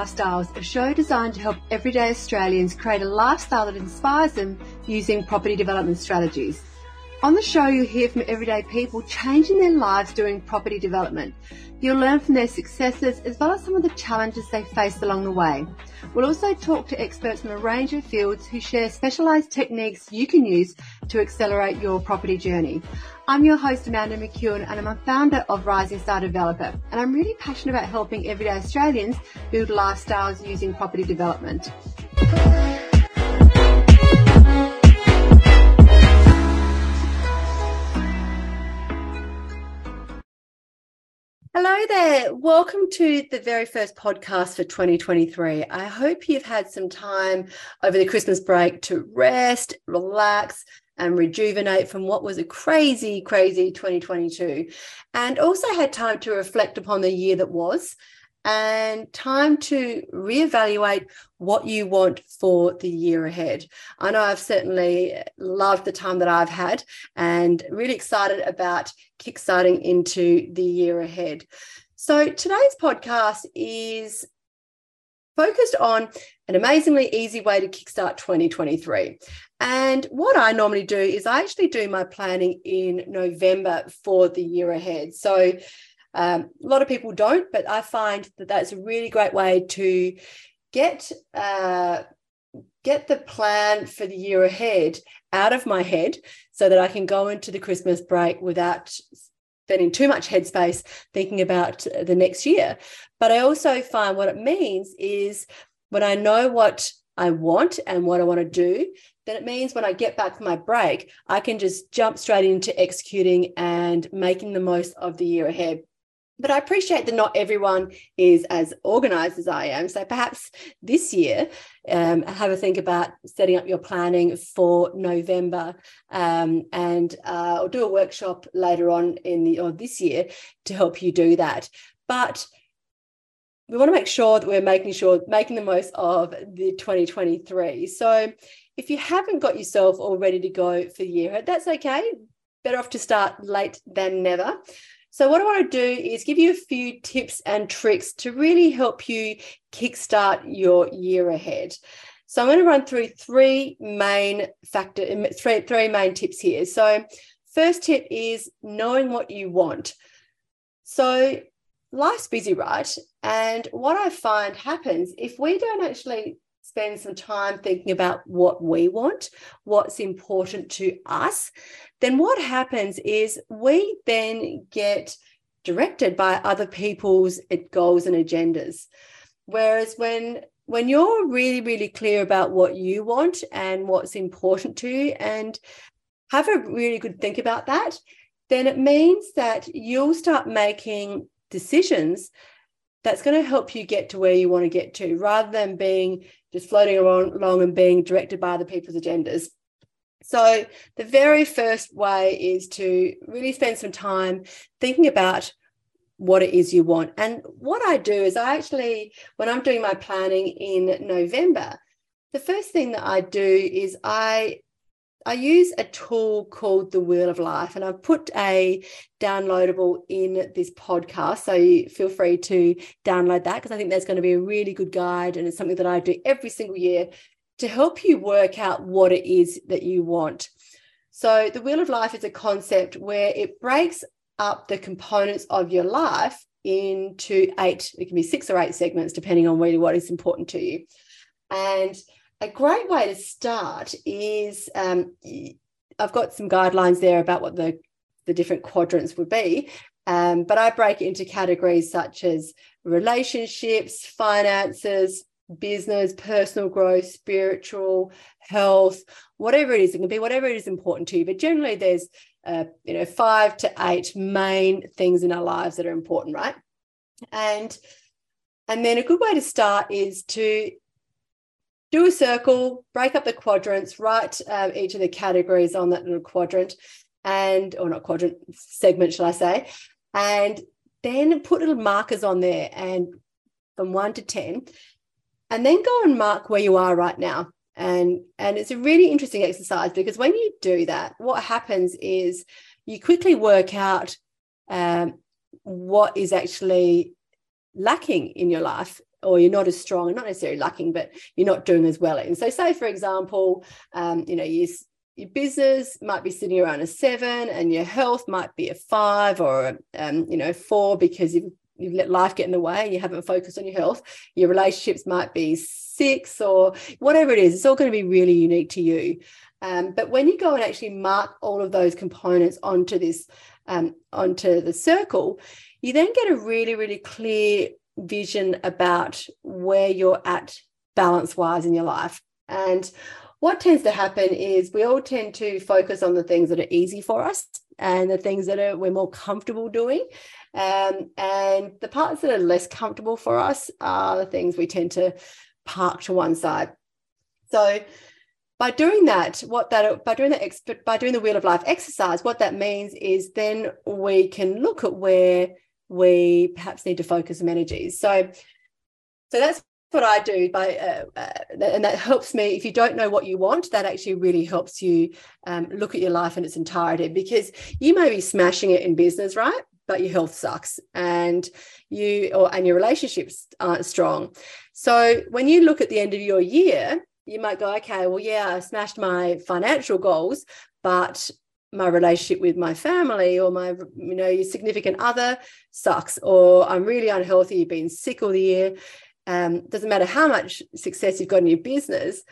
Lifestyles, a show designed to help everyday Australians create a lifestyle that inspires them using property development strategies. On the show, you'll hear from everyday people changing their lives doing property development. You'll learn from their successes as well as some of the challenges they faced along the way. We'll also talk to experts from a range of fields who share specialised techniques you can use to accelerate your property journey. I'm your host Amanda McEwen and I'm a founder of Rising Star Developer and I'm really passionate about helping everyday Australians build lifestyles using property development. Hello there. Welcome to the very first podcast for 2023. I hope you've had some time over the Christmas break to rest, relax, and rejuvenate from what was a crazy, crazy 2022. And also had time to reflect upon the year that was and time to reevaluate what you want for the year ahead. I know I've certainly loved the time that I've had and really excited about kickstarting into the year ahead. So today's podcast is focused on an amazingly easy way to kickstart 2023. And what I normally do is I actually do my planning in November for the year ahead. So um, a lot of people don't, but I find that that's a really great way to get uh, get the plan for the year ahead out of my head so that I can go into the Christmas break without spending too much headspace thinking about the next year. But I also find what it means is when I know what I want and what I want to do, then it means when I get back from my break, I can just jump straight into executing and making the most of the year ahead but I appreciate that not everyone is as organized as I am. So perhaps this year, um, have a think about setting up your planning for November, um, and uh, I'll do a workshop later on in the or this year to help you do that. But we want to make sure that we're making sure making the most of the 2023. So if you haven't got yourself all ready to go for the year, ahead, that's okay. Better off to start late than never. So, what I want to do is give you a few tips and tricks to really help you kickstart your year ahead. So, I'm going to run through three main factor, three, three main tips here. So, first tip is knowing what you want. So, life's busy, right? And what I find happens if we don't actually spend some time thinking about what we want, what's important to us, then what happens is we then get directed by other people's goals and agendas. Whereas when when you're really, really clear about what you want and what's important to you and have a really good think about that, then it means that you'll start making decisions that's going to help you get to where you want to get to rather than being just floating along and being directed by other people's agendas. So, the very first way is to really spend some time thinking about what it is you want. And what I do is, I actually, when I'm doing my planning in November, the first thing that I do is I I use a tool called the Wheel of Life, and I've put a downloadable in this podcast. So feel free to download that because I think that's going to be a really good guide, and it's something that I do every single year to help you work out what it is that you want. So the Wheel of Life is a concept where it breaks up the components of your life into eight, it can be six or eight segments, depending on really what is important to you. And a great way to start is um, I've got some guidelines there about what the, the different quadrants would be. Um, but I break it into categories such as relationships, finances, business, personal growth, spiritual, health, whatever it is. It can be whatever it is important to you. But generally, there's uh, you know five to eight main things in our lives that are important, right? And and then a good way to start is to do a circle, break up the quadrants, write um, each of the categories on that little quadrant, and or not quadrant segment, shall I say, and then put little markers on there, and from one to ten, and then go and mark where you are right now. And and it's a really interesting exercise because when you do that, what happens is you quickly work out um, what is actually lacking in your life or you're not as strong, and not necessarily lacking, but you're not doing as well in. So, say for example, um, you know, you your business might be sitting around a seven and your health might be a five or um, you know four because you've you've let life get in the way and you haven't focused on your health your relationships might be six or whatever it is it's all going to be really unique to you um, but when you go and actually mark all of those components onto this um, onto the circle you then get a really really clear vision about where you're at balance wise in your life. And what tends to happen is we all tend to focus on the things that are easy for us and the things that are we're more comfortable doing. Um, and the parts that are less comfortable for us are the things we tend to park to one side. So by doing that what that by doing that by doing the wheel of life exercise what that means is then we can look at where we perhaps need to focus some energies. So so that's what I do by uh, uh, and that helps me if you don't know what you want that actually really helps you um, look at your life in its entirety because you may be smashing it in business right? But your health sucks and you or and your relationships aren't strong. So when you look at the end of your year you might go okay well yeah I smashed my financial goals but my relationship with my family or my you know significant other sucks or i'm really unhealthy you've been sick all the year. Um, doesn't matter how much success you've got in your business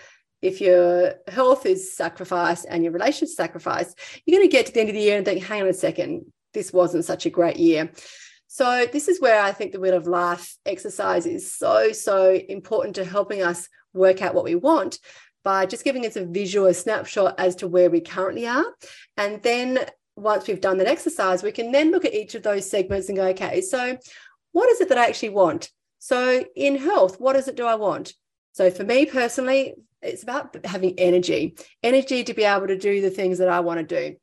if your health is sacrificed and your relationship sacrificed you're going to get to the end of the year and think hang on a second this wasn't such a great year. So this is where i think the wheel of life exercise is so so important to helping us work out what we want by just giving us a visual a snapshot as to where we currently are and then once we've done that exercise we can then look at each of those segments and go okay so what is it that i actually want so, in health, what is it do I want? So, for me personally, it's about having energy, energy to be able to do the things that I want to do.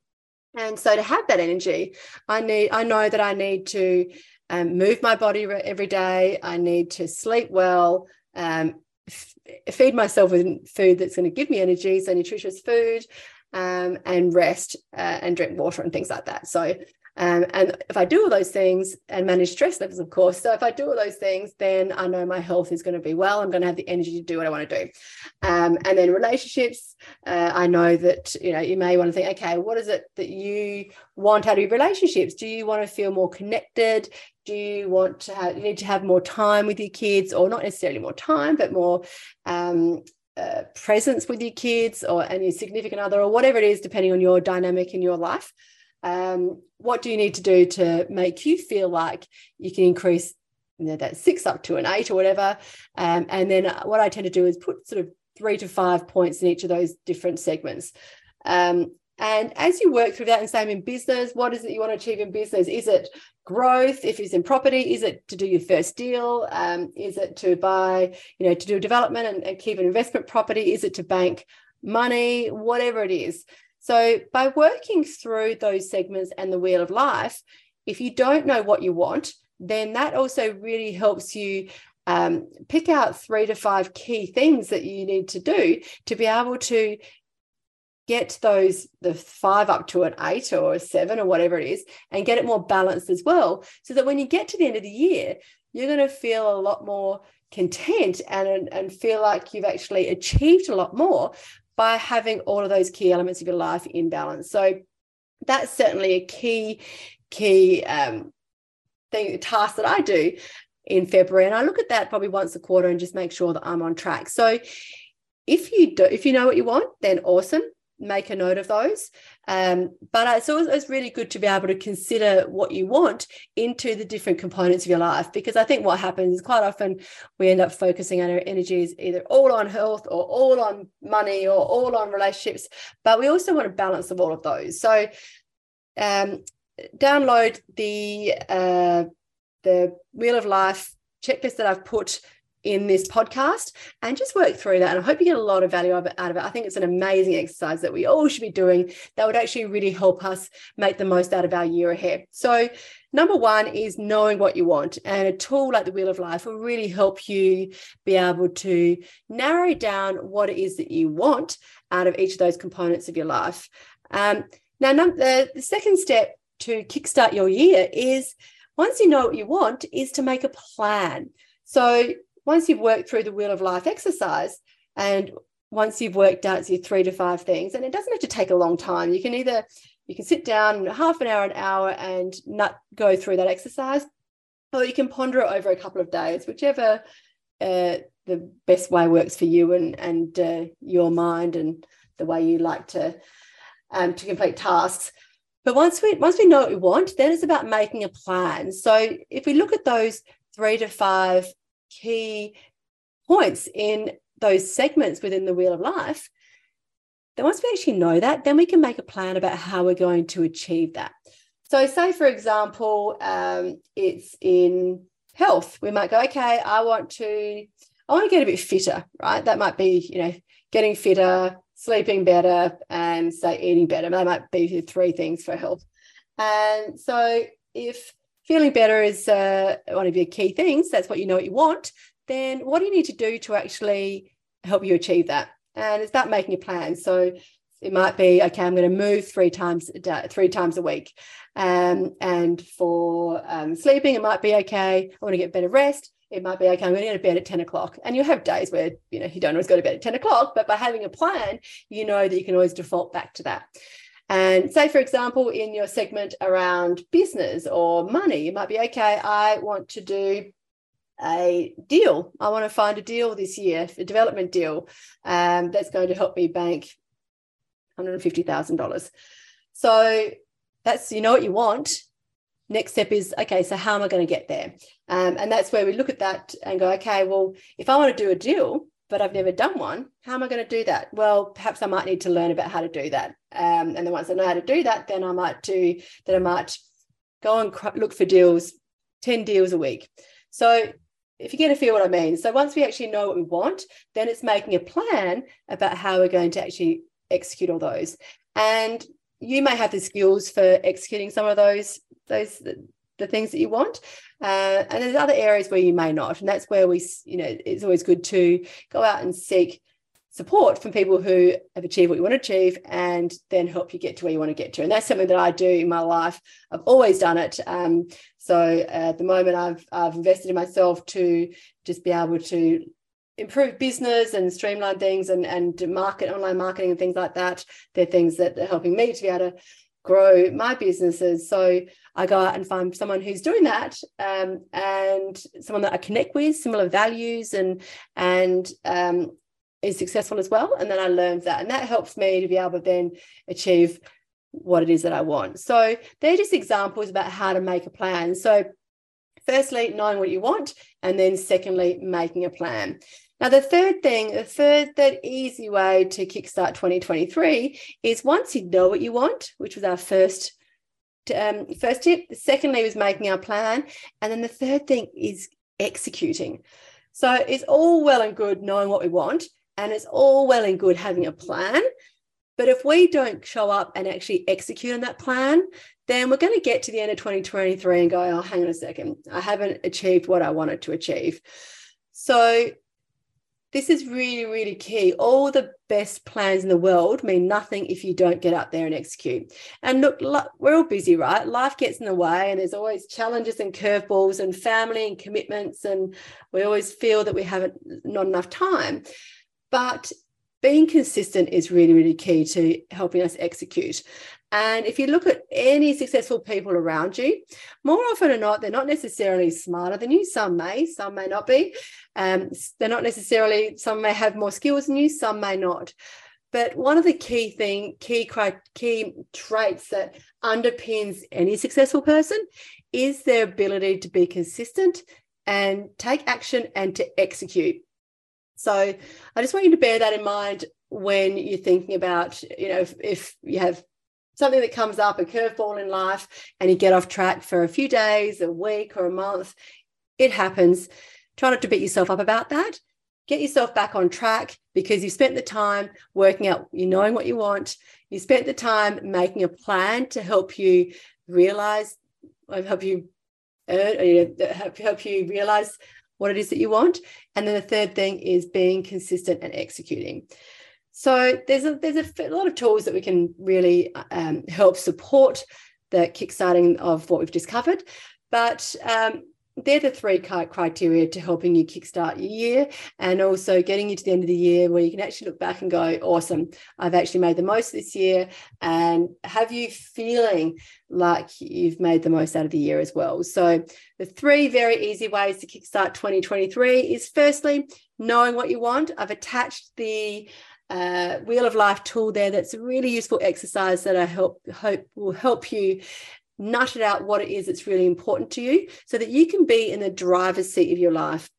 And so, to have that energy, I need, I know that I need to um, move my body every day. I need to sleep well, um, f- feed myself with food that's going to give me energy, so nutritious food, um, and rest uh, and drink water and things like that. So um, and if I do all those things and manage stress levels, of course, so if I do all those things, then I know my health is going to be well. I'm going to have the energy to do what I want to do. Um, and then relationships, uh, I know that you know you may want to think, okay, what is it that you want out of your relationships? Do you want to feel more connected? Do you want to have you need to have more time with your kids, or not necessarily more time, but more um, uh, presence with your kids or and your significant other or whatever it is depending on your dynamic in your life um, what do you need to do to make you feel like you can increase you know, that six up to an eight or whatever? Um, and then what i tend to do is put sort of three to five points in each of those different segments. Um, and as you work through that and same in business what is it you want to achieve in business? Is it growth? If it's in property is it to do your first deal? Um, is it to buy you know to do development and, and keep an investment property? Is it to bank money? Whatever it is so, by working through those segments and the wheel of life, if you don't know what you want, then that also really helps you um, pick out three to five key things that you need to do to be able to get those the five up to an eight or a seven or whatever it is and get it more balanced as well so that when you get to the end of the year you're going to feel a lot more content and and feel like you've actually achieved a lot more by having all of those key elements of your life in balance. So that's certainly a key, key um, thing, task that I do in February. And I look at that probably once a quarter and just make sure that I'm on track. So if you do, if you know what you want, then awesome make a note of those. Um, but it's really good to be able to consider what you want into the different components of your life because I think what happens is quite often we end up focusing on our energies either all on health or all on money or all on relationships, but we also want to balance of all of those. So um, download the uh, the Wheel of Life checklist that I've put in this podcast and just work through that. And I hope you get a lot of value out of it. I think it's an amazing exercise that we all should be doing that would actually really help us make the most out of our year ahead. So, number one is knowing what you want. And a tool like the Wheel of Life will really help you be able to narrow down what it is that you want out of each of those components of your life. Um, now, the, the second step to kickstart your year is once you know what you want, is to make a plan. So once you've worked through the Wheel of Life exercise, and once you've worked out your three to five things, and it doesn't have to take a long time. You can either you can sit down half an hour, an hour, and not go through that exercise, or you can ponder it over a couple of days, whichever uh, the best way works for you and and uh, your mind and the way you like to um, to complete tasks. But once we once we know what we want, then it's about making a plan. So if we look at those three to five key points in those segments within the wheel of life, then once we actually know that, then we can make a plan about how we're going to achieve that. So, say for example, um, it's in health. We might go, okay, I want to, I want to get a bit fitter, right? That might be, you know, getting fitter, sleeping better, and say eating better. That might be three things for health. And so, if feeling better is uh, one of your key things, that's what you know what you want, then what do you need to do to actually help you achieve that? And it's about making a plan. So it might be okay. I'm going to move three times three times a week, um, and for um, sleeping, it might be okay. I want to get better rest. It might be okay. I'm going to go to bed at 10 o'clock. And you'll have days where you know you don't always go to bed at 10 o'clock, but by having a plan, you know that you can always default back to that. And say, for example, in your segment around business or money, you might be okay, I want to do a deal. I want to find a deal this year, a development deal um, that's going to help me bank $150,000. So that's, you know what you want. Next step is, okay, so how am I going to get there? Um, and that's where we look at that and go, okay, well, if I want to do a deal, but I've never done one. How am I going to do that? Well, perhaps I might need to learn about how to do that. Um, and then once I know how to do that, then I might do then I might go and look for deals, 10 deals a week. So if you get a feel what I mean. So once we actually know what we want, then it's making a plan about how we're going to actually execute all those. And you may have the skills for executing some of those those the things that you want. Uh, and there's other areas where you may not. And that's where we you know it's always good to go out and seek support from people who have achieved what you want to achieve and then help you get to where you want to get to. And that's something that i do in my life. I've always done it. Um, so uh, at the moment I've, I've invested in myself to just be able to improve business and streamline things and, and market online marketing and things like that. They're things that are helping me to be able to grow my businesses. So I go out and find someone who's doing that um, and someone that I connect with, similar values and and um, is successful as well. And then I learned that. And that helps me to be able to then achieve what it is that I want. So they're just examples about how to make a plan. So firstly, knowing what you want, and then secondly, making a plan. Now, the third thing, the third, third easy way to kickstart 2023 is once you know what you want, which was our first um, first tip. Secondly was making our plan, and then the third thing is executing. So it's all well and good knowing what we want, and it's all well and good having a plan. But if we don't show up and actually execute on that plan, then we're going to get to the end of 2023 and go, oh, hang on a second, I haven't achieved what I wanted to achieve. So this is really, really key. All the best plans in the world mean nothing if you don't get up there and execute. And look, we're all busy, right? Life gets in the way, and there's always challenges and curveballs, and family and commitments, and we always feel that we have not not enough time. But being consistent is really, really key to helping us execute. And if you look at any successful people around you, more often than not, they're not necessarily smarter than you. Some may, some may not be. Um, they're not necessarily, some may have more skills than you, some may not. But one of the key thing, key key traits that underpins any successful person is their ability to be consistent and take action and to execute. So I just want you to bear that in mind when you're thinking about, you know, if, if you have something that comes up, a curveball in life, and you get off track for a few days, a week, or a month, it happens. Try not to beat yourself up about that. Get yourself back on track because you've spent the time working out, you knowing what you want. You spent the time making a plan to help you realize, um, help you earn, uh, uh, help, help you realize what it is that you want. And then the third thing is being consistent and executing. So there's a there's a, lot of tools that we can really um, help support the kickstarting of what we've discovered. But um, they're the three criteria to helping you kickstart your year and also getting you to the end of the year where you can actually look back and go, awesome, I've actually made the most this year. And have you feeling like you've made the most out of the year as well. So, the three very easy ways to kickstart 2023 is firstly, knowing what you want. I've attached the uh, Wheel of Life tool there. That's a really useful exercise that I hope hope will help you nut it out what it is that's really important to you so that you can be in the driver's seat of your life.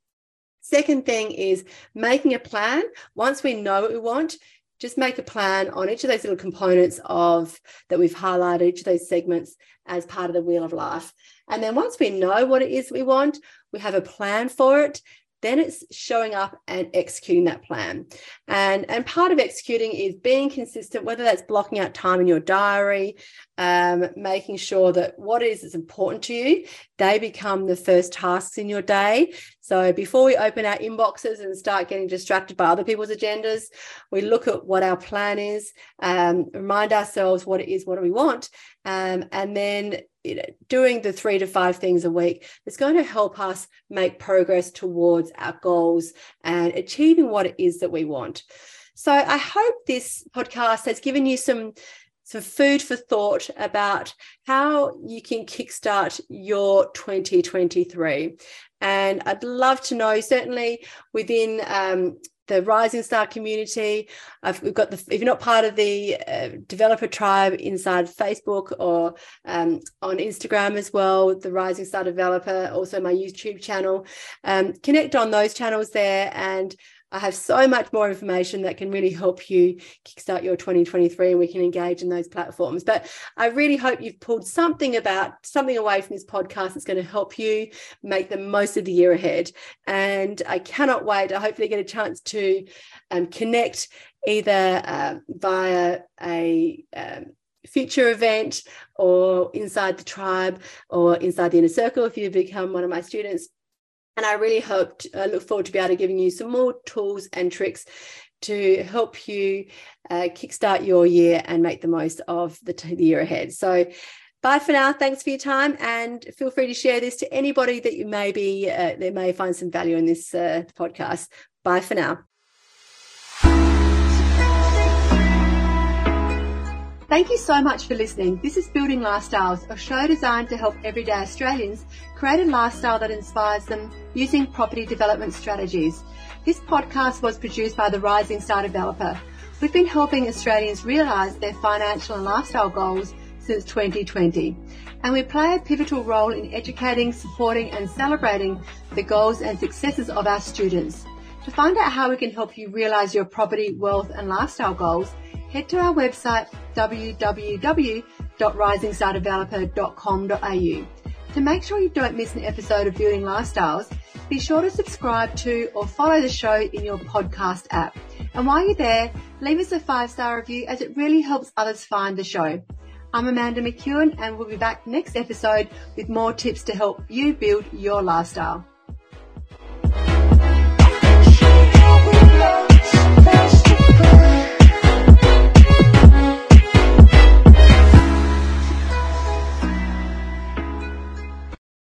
Second thing is making a plan. Once we know what we want, just make a plan on each of those little components of that we've highlighted, each of those segments as part of the wheel of life. And then once we know what it is we want, we have a plan for it, then it's showing up and executing that plan. And, and part of executing is being consistent, whether that's blocking out time in your diary, um, making sure that what is important to you, they become the first tasks in your day. So before we open our inboxes and start getting distracted by other people's agendas, we look at what our plan is, um, remind ourselves what it is, what do we want, um, and then you know, doing the three to five things a week is going to help us make progress towards our goals and achieving what it is that we want. So I hope this podcast has given you some some food for thought about how you can kickstart your 2023. And I'd love to know, certainly within um, the Rising Star community. I've, we've got the, if you're not part of the uh, developer tribe inside Facebook or um, on Instagram as well, the Rising Star developer, also my YouTube channel, um, connect on those channels there and I have so much more information that can really help you kickstart your 2023 and we can engage in those platforms. But I really hope you've pulled something about something away from this podcast that's going to help you make the most of the year ahead. And I cannot wait to hopefully get a chance to um, connect either uh, via a um, future event or inside the tribe or inside the inner circle if you become one of my students and I really hope, I look forward to be able to giving you some more tools and tricks to help you uh, kickstart your year and make the most of the, t- the year ahead. So, bye for now. Thanks for your time, and feel free to share this to anybody that you may be uh, they may find some value in this uh, podcast. Bye for now. Thank you so much for listening. This is Building Lifestyles, a show designed to help everyday Australians create a lifestyle that inspires them using property development strategies. This podcast was produced by the Rising Star Developer. We've been helping Australians realise their financial and lifestyle goals since 2020. And we play a pivotal role in educating, supporting and celebrating the goals and successes of our students. To find out how we can help you realise your property, wealth and lifestyle goals, head to our website www.risingstardeveloper.com.au. To make sure you don't miss an episode of Building Lifestyles, be sure to subscribe to or follow the show in your podcast app. And while you're there, leave us a five star review as it really helps others find the show. I'm Amanda McEwen and we'll be back next episode with more tips to help you build your lifestyle.